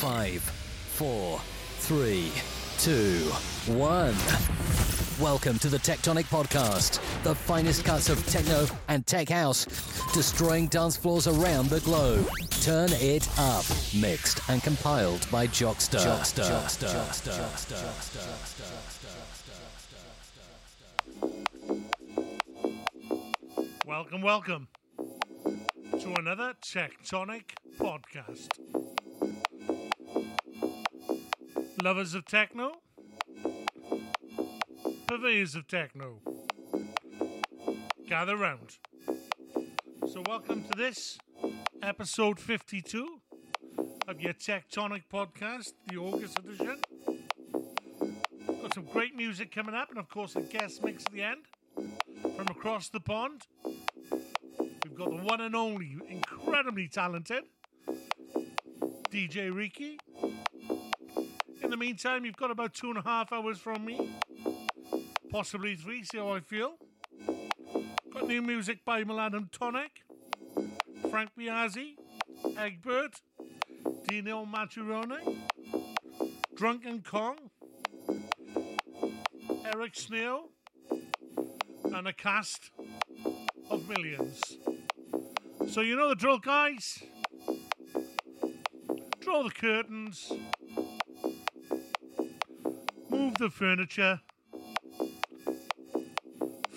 Five, four, three, two, one. Welcome to the TechTonic Podcast, the finest cuts of techno and tech house, destroying dance floors around the globe. Turn it up. Mixed and compiled by Jockster. Jockster. Jockster. Jockster. Jockster. Jockster. Jockster. Welcome, welcome to another TechTonic podcast. Lovers of techno, purveyors of techno, gather round. So, welcome to this episode 52 of your TechTonic podcast, the August edition. Got some great music coming up, and of course, a guest mix at the end from across the pond. We've got the one and only, incredibly talented DJ Reiki. In the meantime, you've got about two and a half hours from me, possibly three. See how I feel. Got new music by Milan Tonic, Frank Biazzi, Egbert, Dino Maturone, Drunken Kong, Eric Sneo, and a cast of millions. So you know the drill, guys. Draw the curtains. Move the furniture.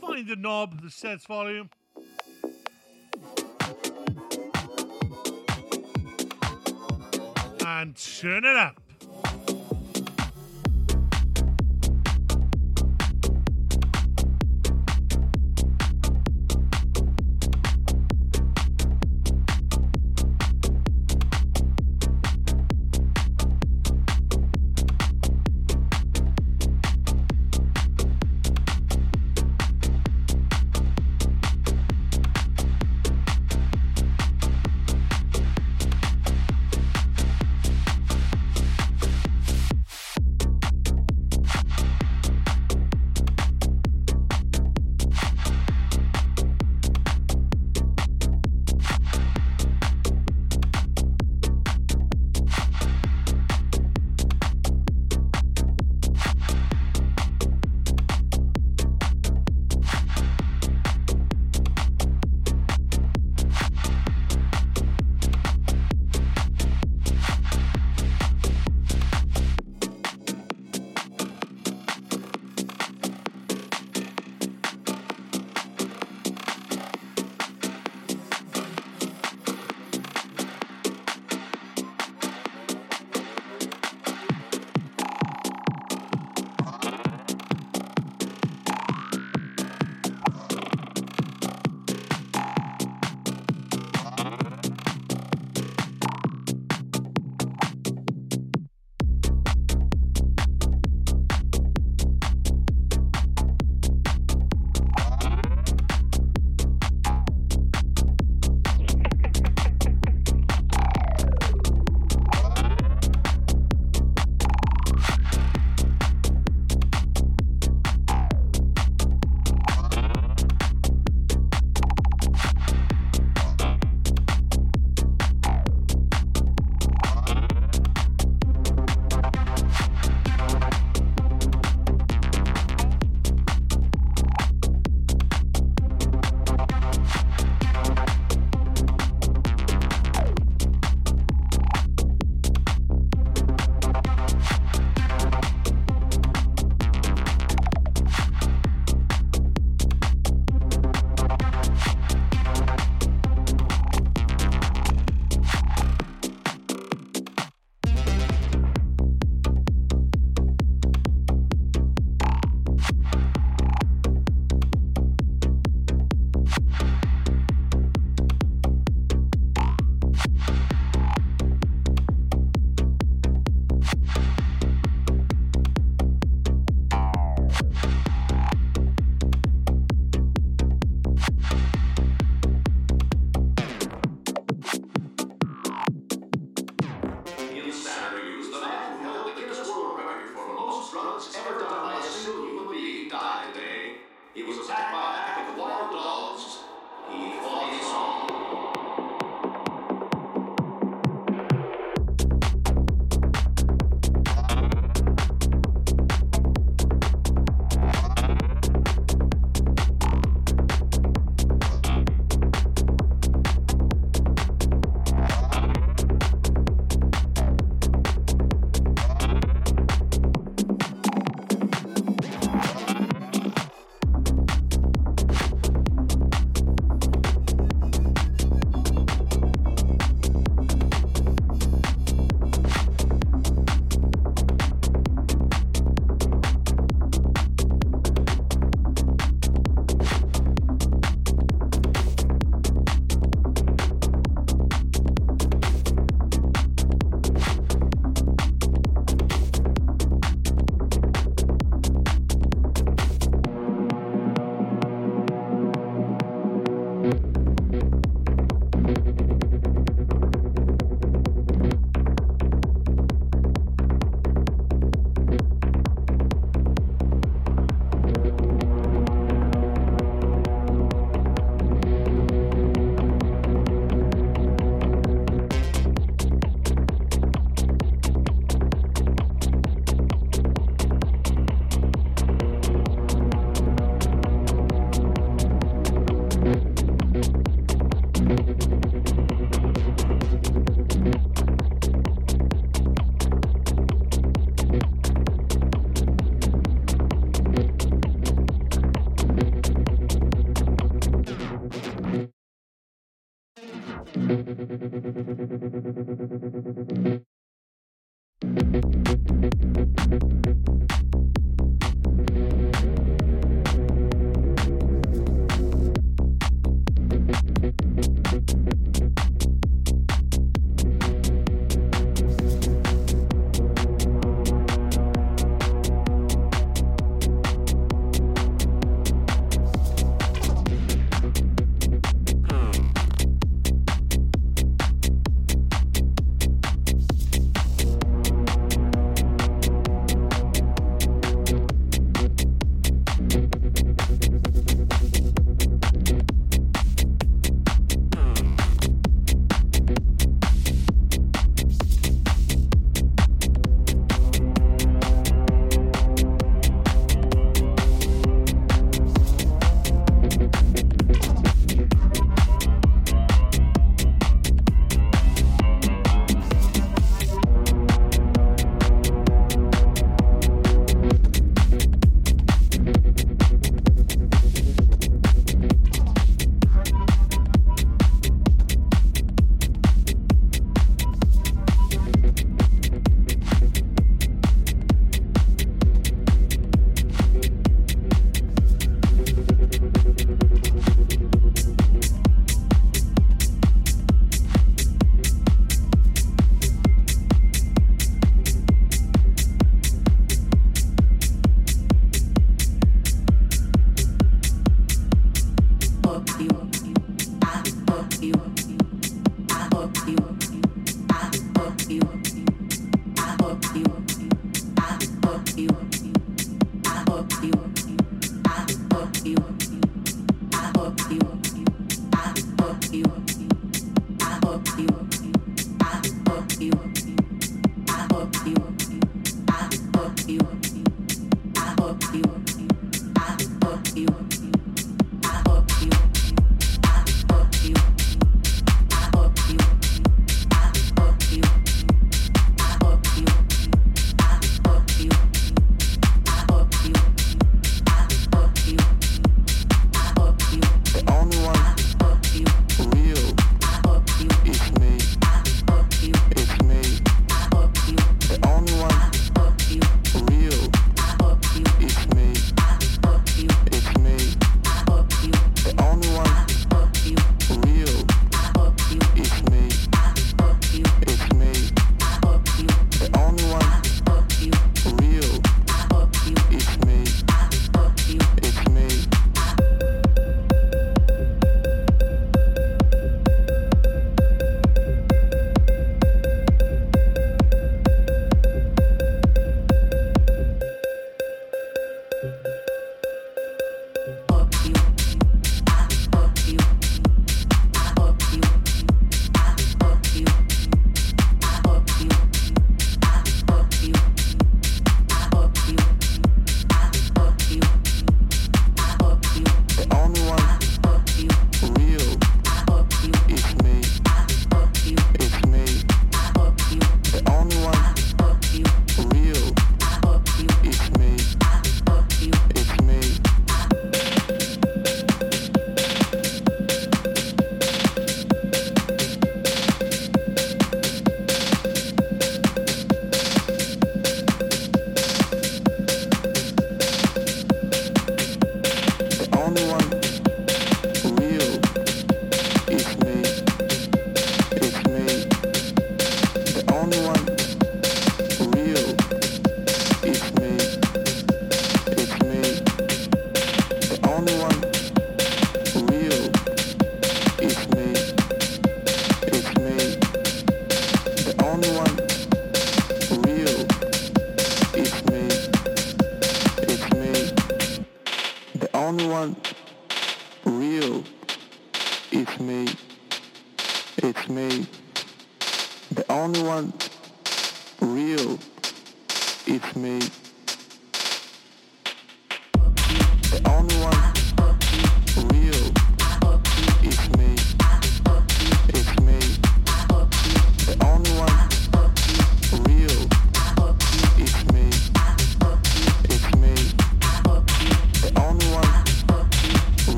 Find the knob that sets volume. And turn it up.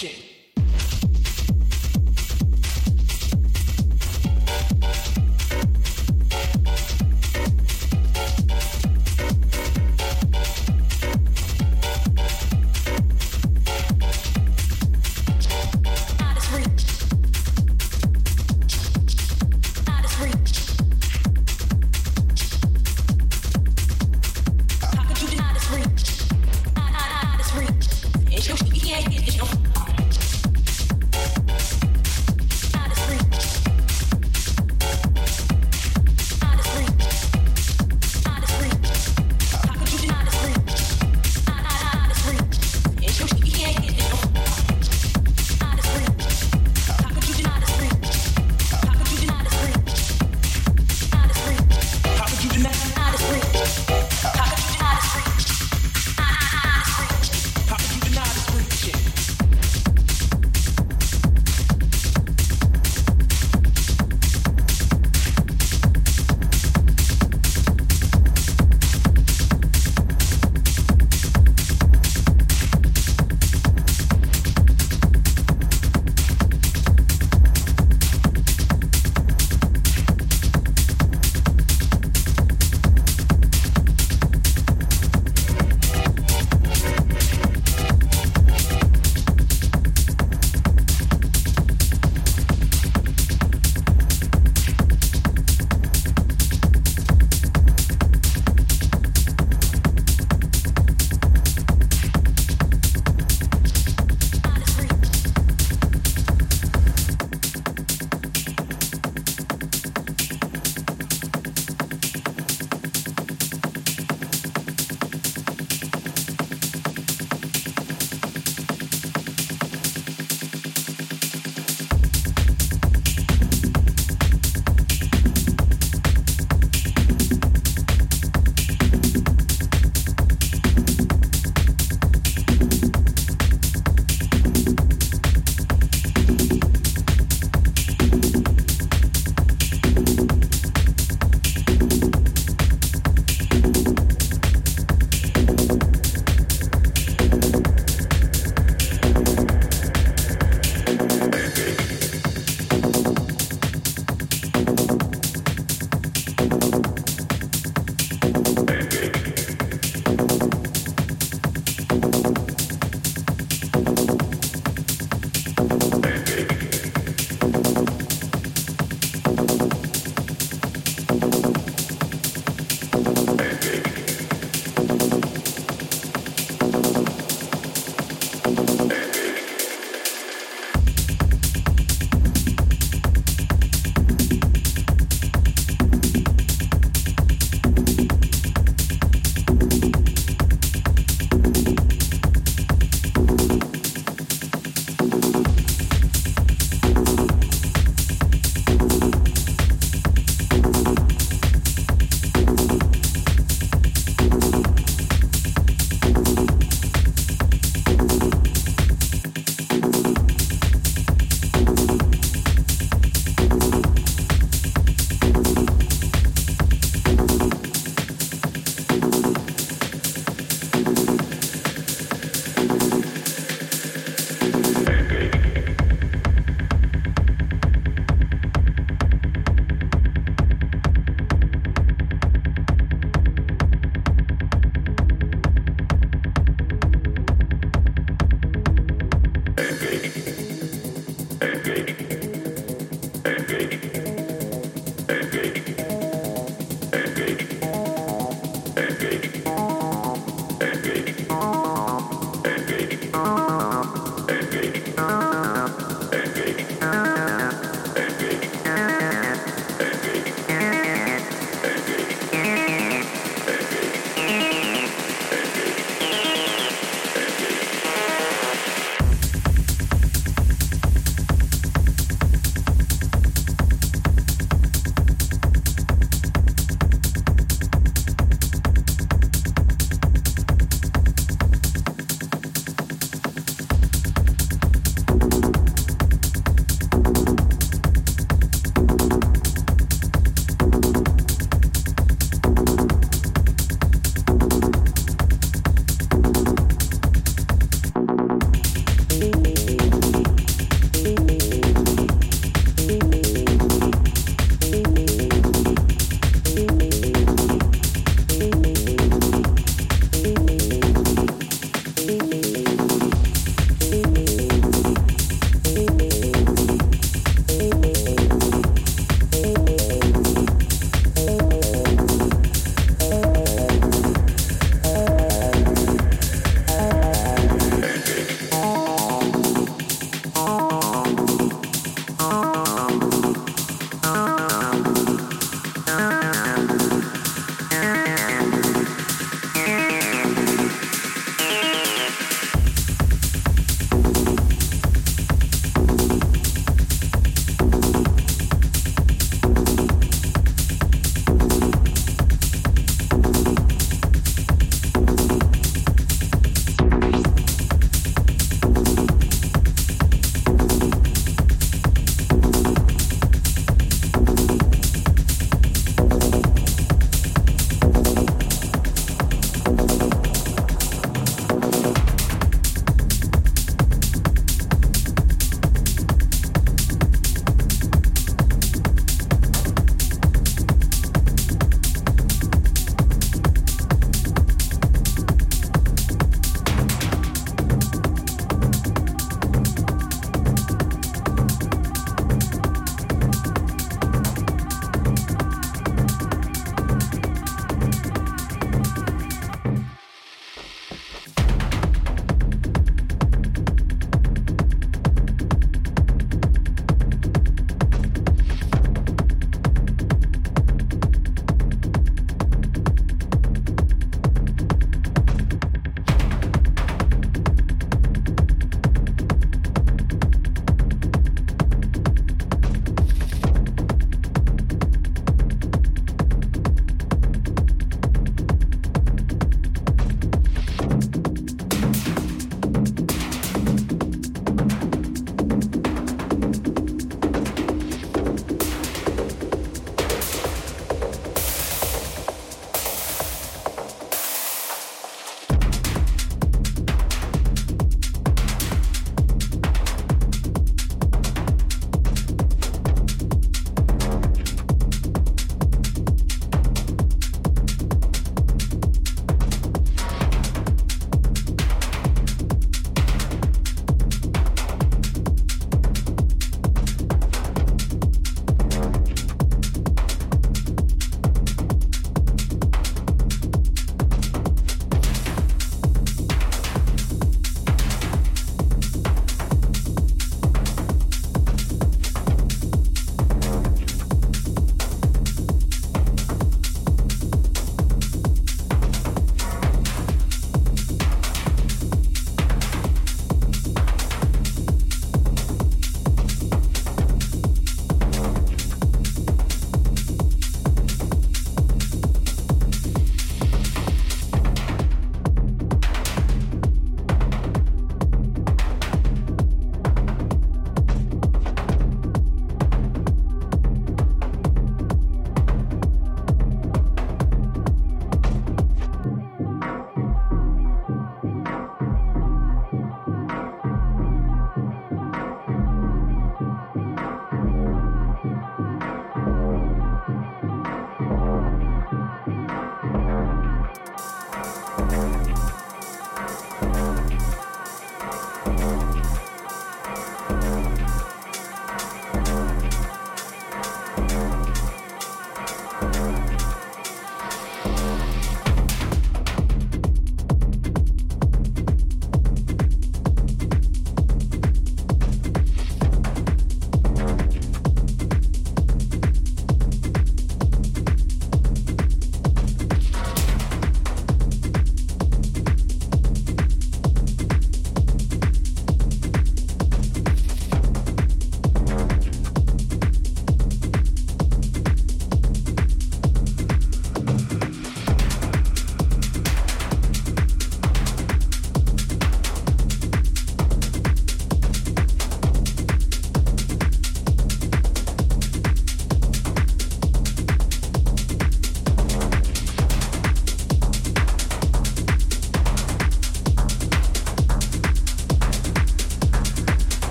teaching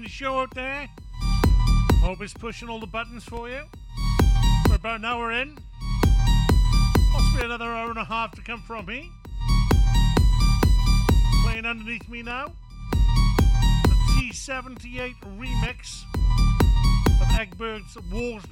enjoying the show out there. Hope it's pushing all the buttons for you. We're about an hour in. Possibly another hour and a half to come from me. Playing underneath me now. The T78 remix of Egbert's Warp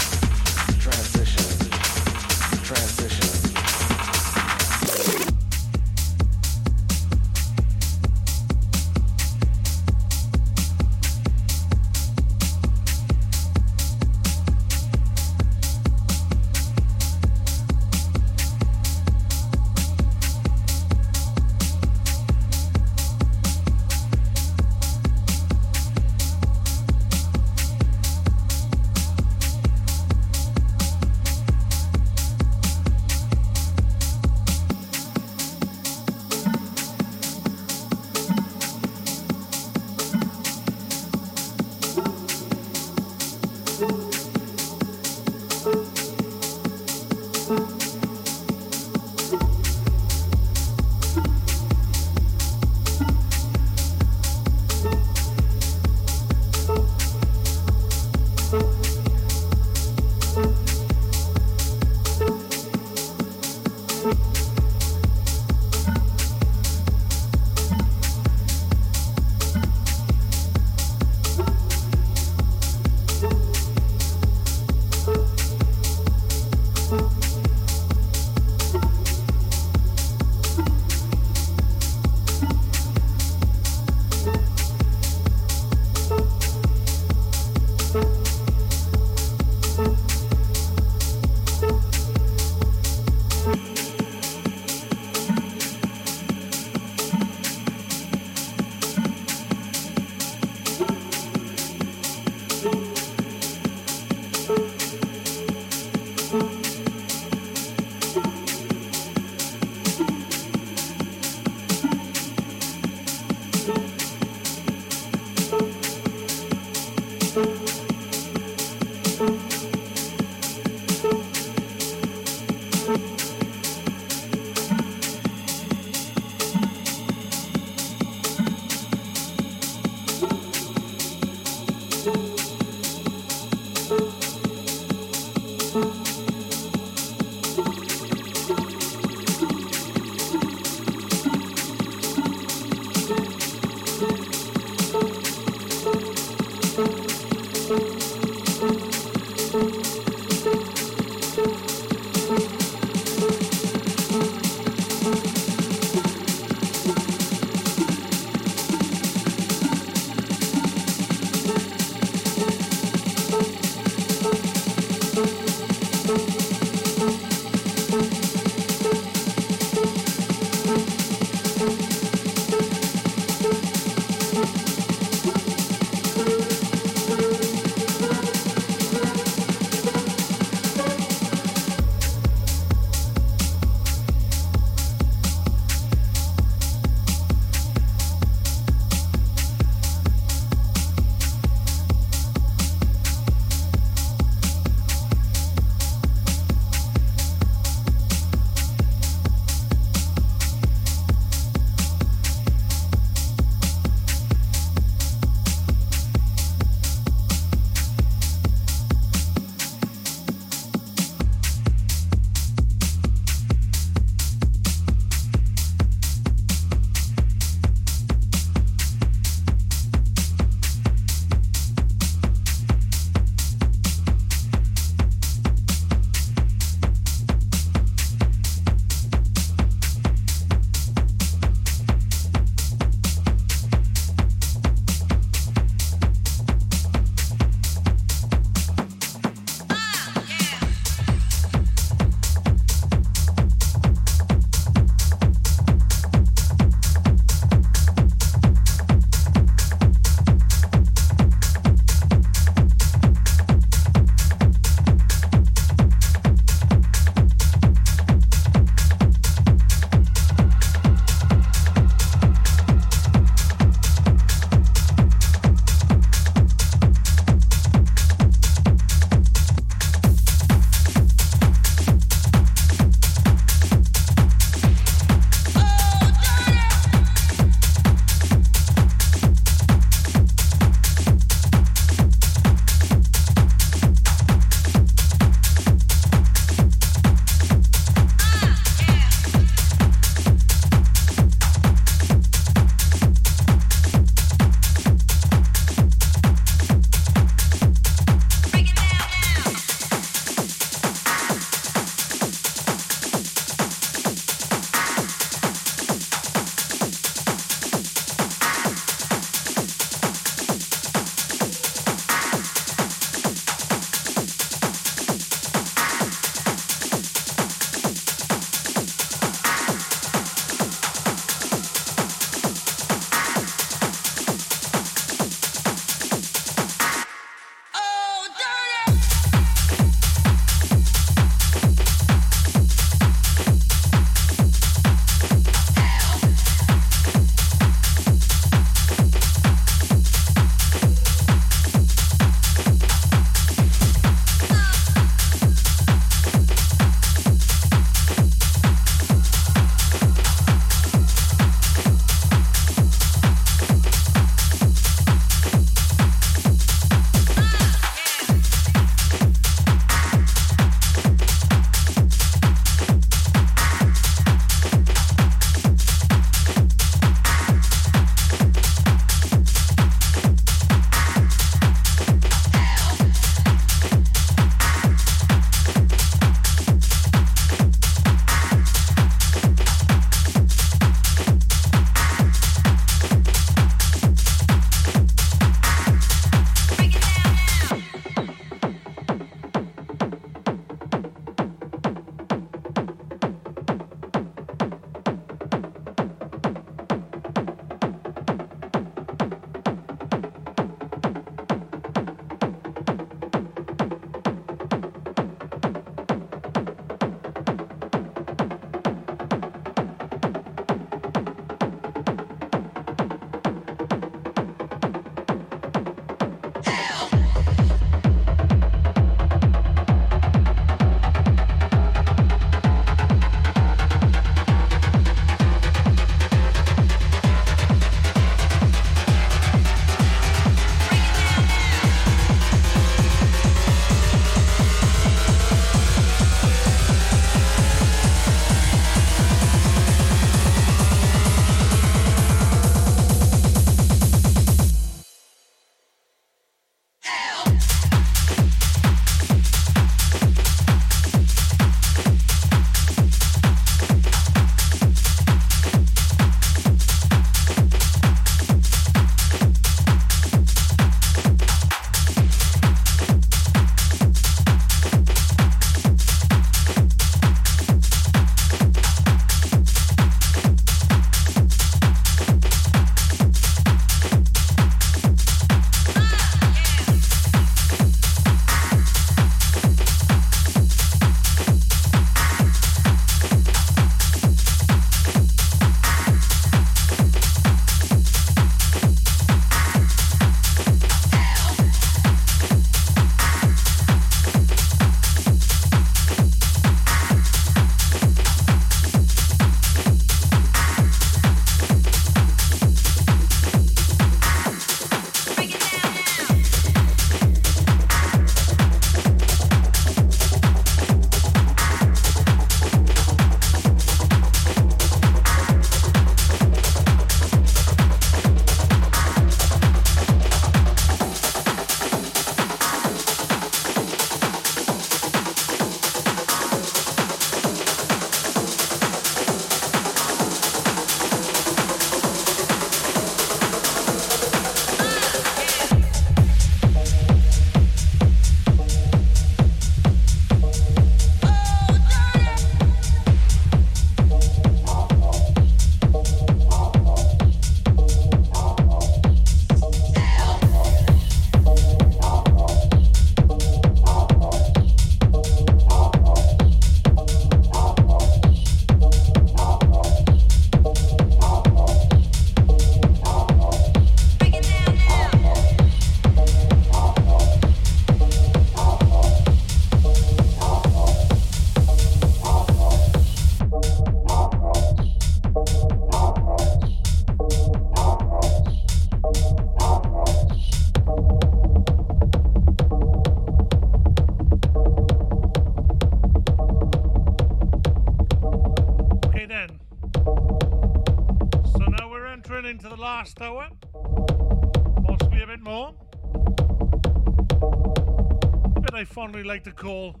like to call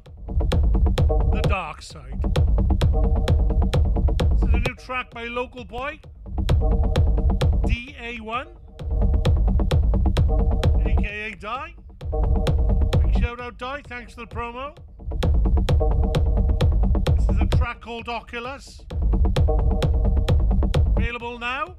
the dark side. This is a new track by local boy, DA1, aka Die. Big shout out, Die. Thanks for the promo. This is a track called Oculus. Available now.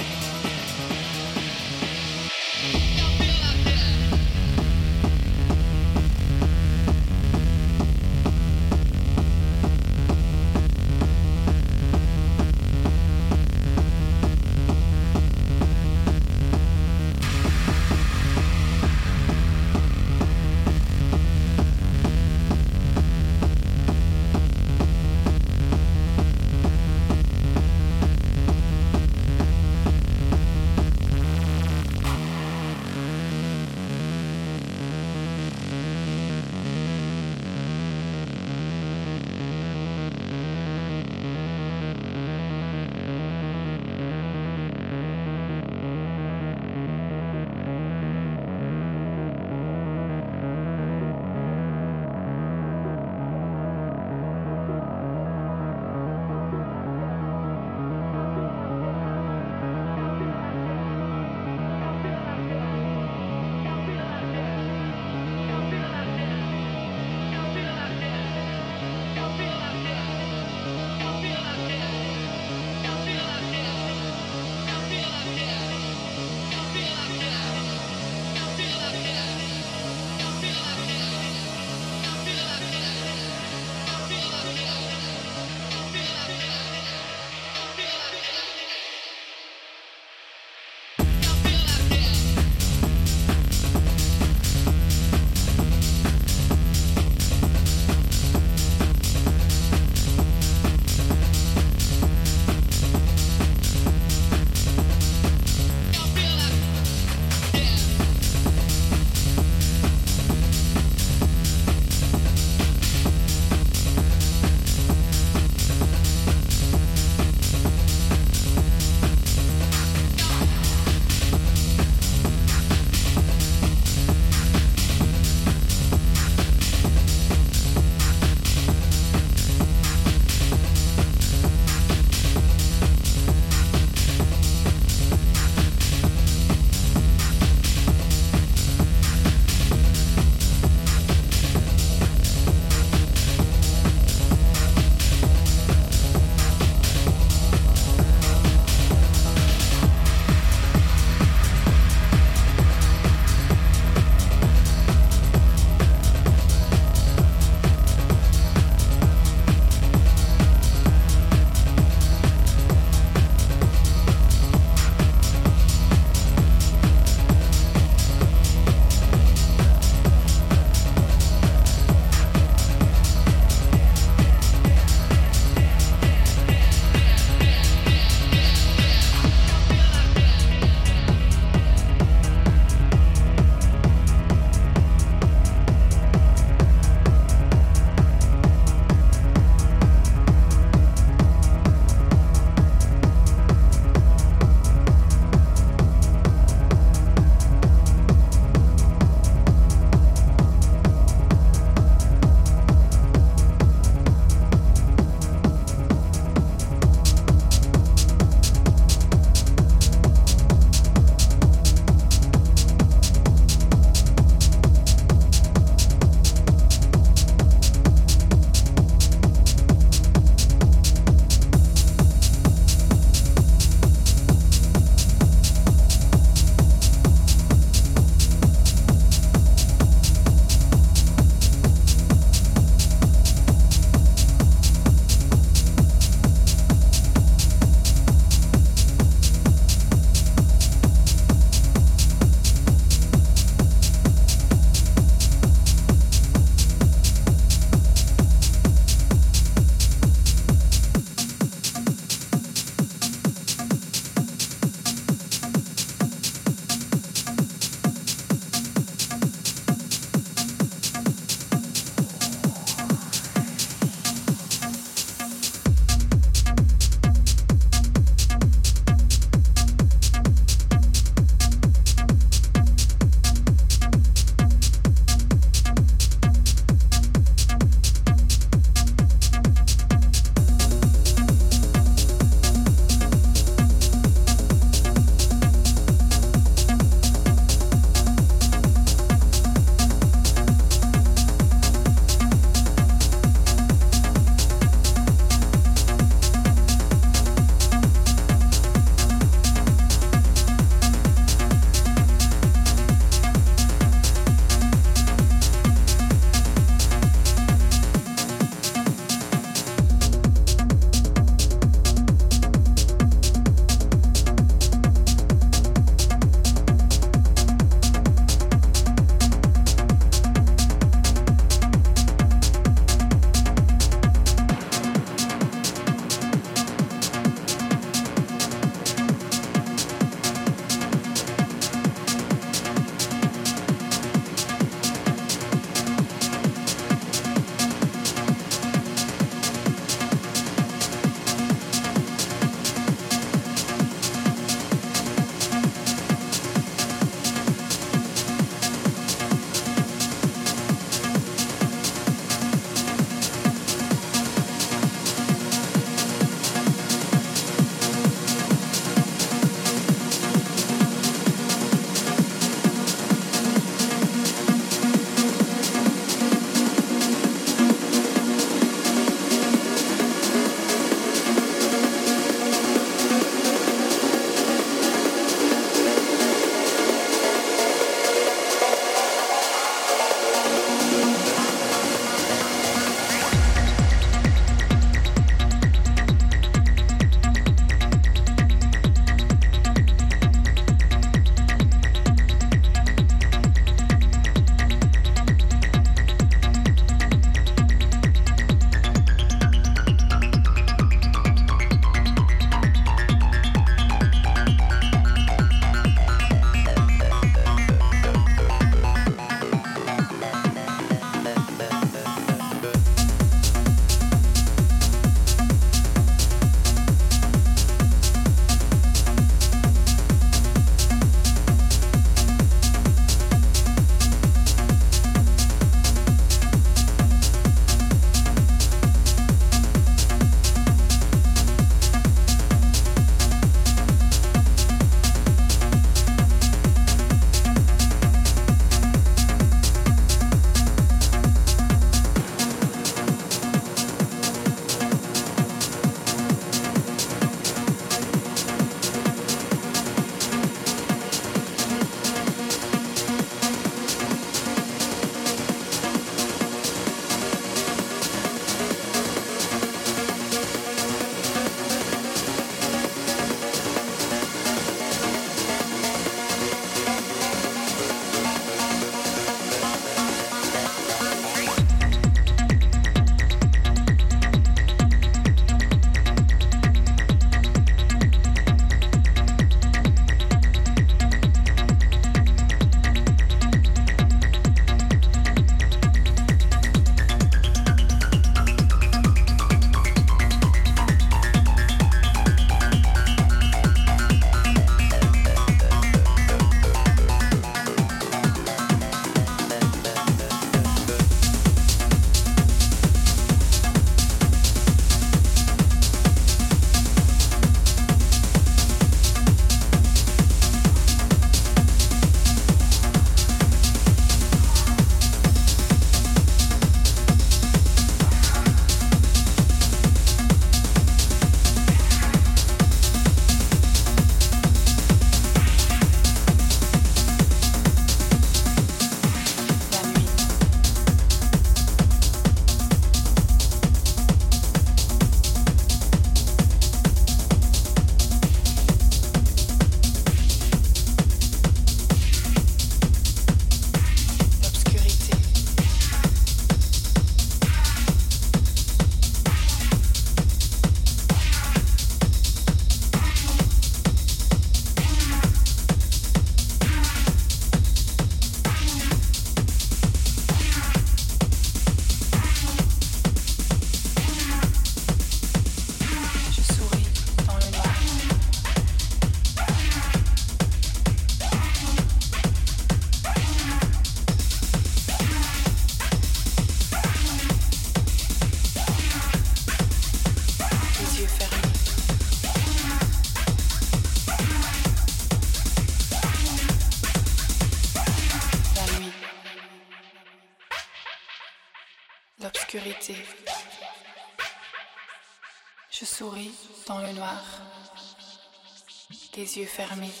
Les yeux fermés.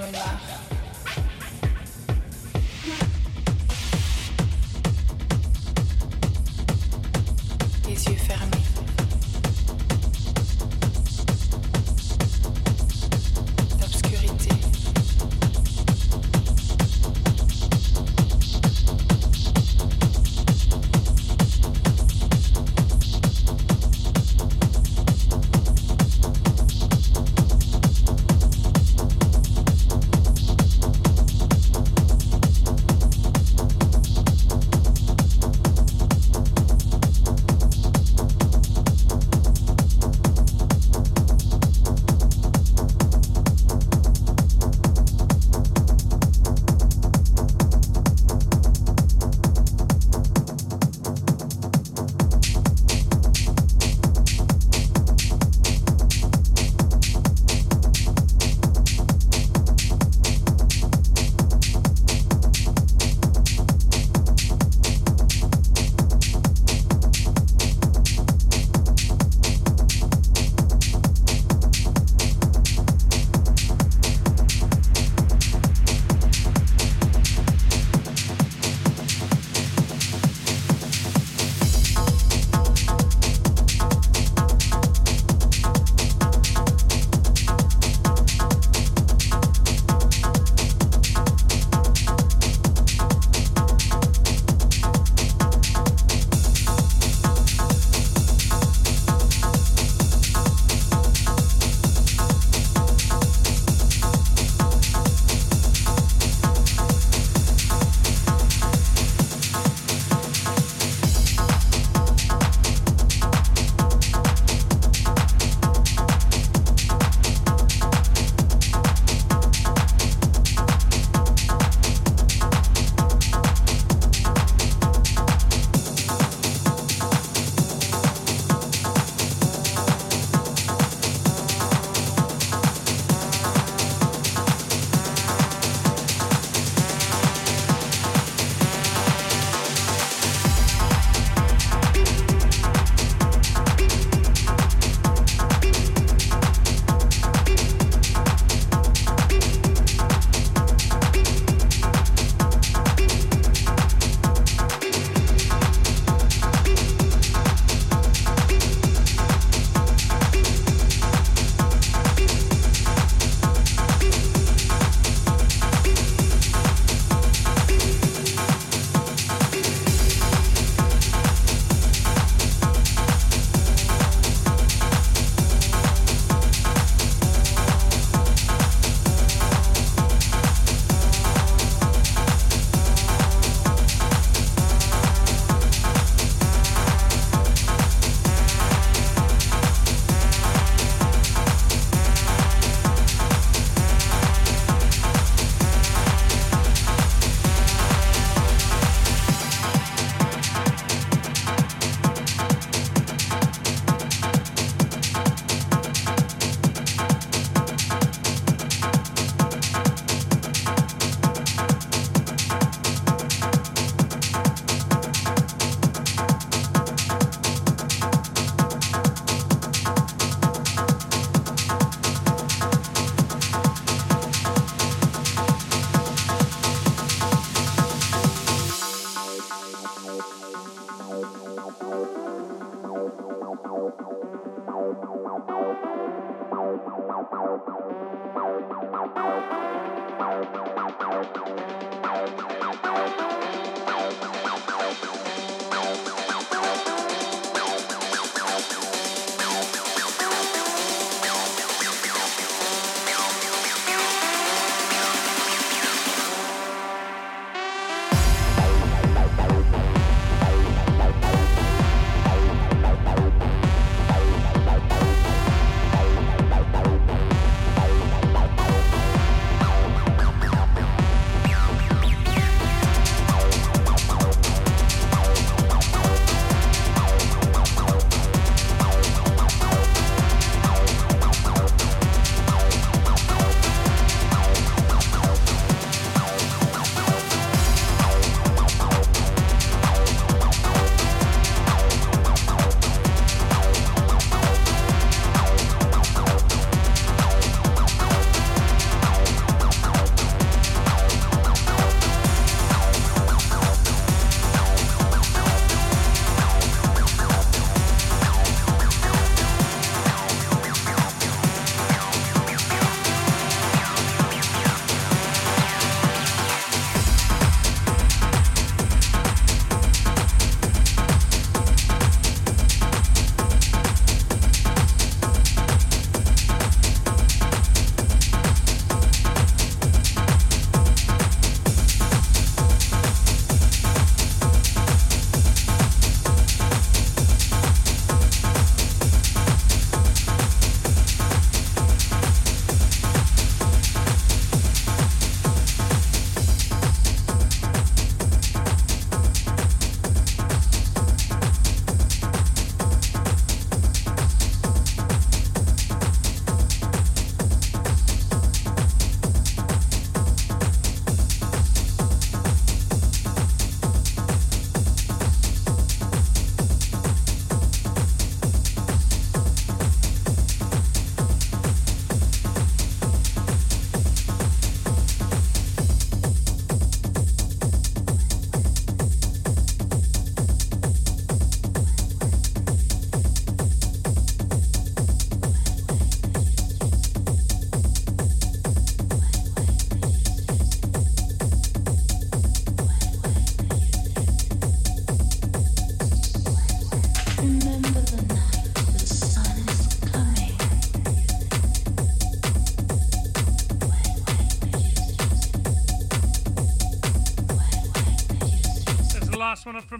Dans le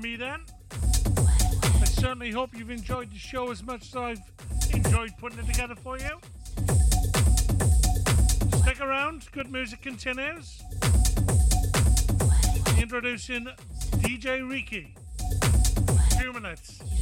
from me then. I certainly hope you've enjoyed the show as much as I've enjoyed putting it together for you. Stick around, good music continues. Introducing DJ Reiki. Two minutes.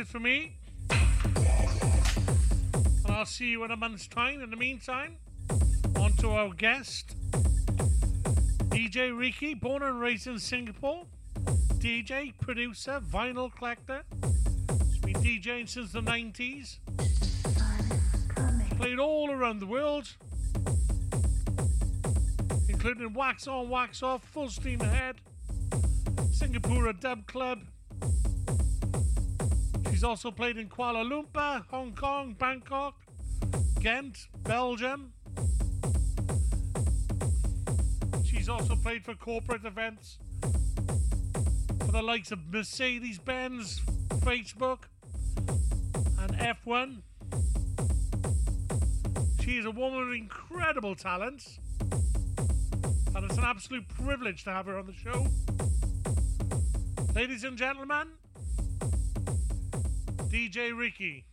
It for me. And I'll see you in a month's time. In the meantime, on to our guest, DJ Reiki, born and raised in Singapore. DJ, producer, vinyl collector. He's been DJing since the 90s. Played all around the world, including Wax On, Wax Off, Full Steam Ahead, Singapore Dub Club. She's also played in Kuala Lumpur, Hong Kong, Bangkok, Ghent, Belgium. She's also played for corporate events for the likes of Mercedes Benz, Facebook, and F1. She is a woman with incredible talents, and it's an absolute privilege to have her on the show. Ladies and gentlemen, DJ Reiki.